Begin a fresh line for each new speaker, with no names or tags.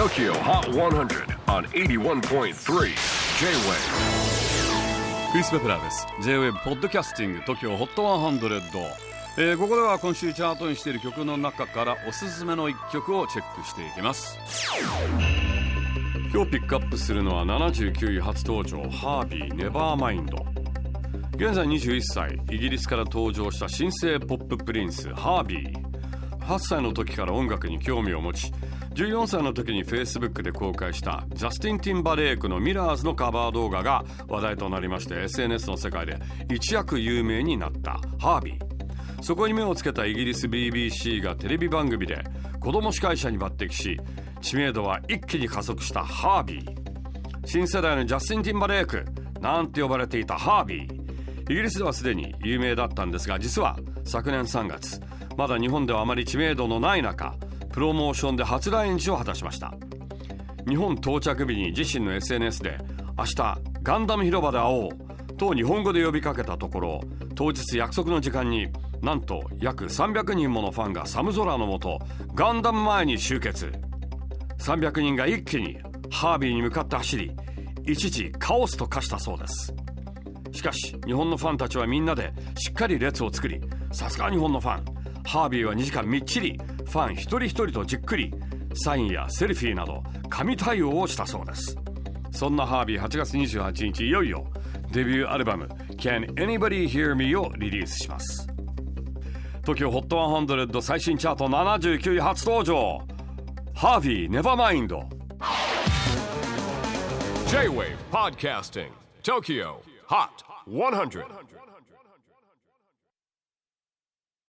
TOKYO HOT 100 on 81.3 J-WAVE
クリス・ベプラーです。J-WAVE ポッドキャスティング TOKYO HOT 100、えー、ここでは今週チャートにしている曲の中からおすすめの一曲をチェックしていきます。今日ピックアップするのは79位初登場ハービーネバーマインド現在21歳イギリスから登場した新生ポッププリンスハービー8歳の時から音楽に興味を持ち14歳の時に Facebook で公開したジャスティン・ティンバレークのミラーズのカバー動画が話題となりまして SNS の世界で一躍有名になったハービー。そこに目をつけたイギリス BBC がテレビ番組で子供司会者に抜擢し知名度は一気に加速したハービー。新世代のジャスティン・ティンバレークなんて呼ばれていたハービー。イギリスではすでに有名だったんですが実は昨年3月まだ日本ではあまり知名度のない中プロモーションで初来日を果たしました。日本到着日に自身の SNS で明日ガンダム広場で会おうと日本語で呼びかけたところ当日約束の時間になんと約300人ものファンが寒空の下ガンダム前に集結。300人が一気にハービーに向かって走り一時カオスと化したそうです。しかし日本のファンたちはみんなでしっかり列を作りさすが日本のファン。ハービーは2時間みっちりファン一人一人とじっくりサインやセルフィーなど神対応をしたそうです。そんなハービー8月28日いよいよデビューアルバム Can Anybody Hear Me? をリリースします。TOKYOHOT100 最新チャート79位初登場。ハービーネバーマインド。
J-WAVE PODCASTING TOKYO HOT 100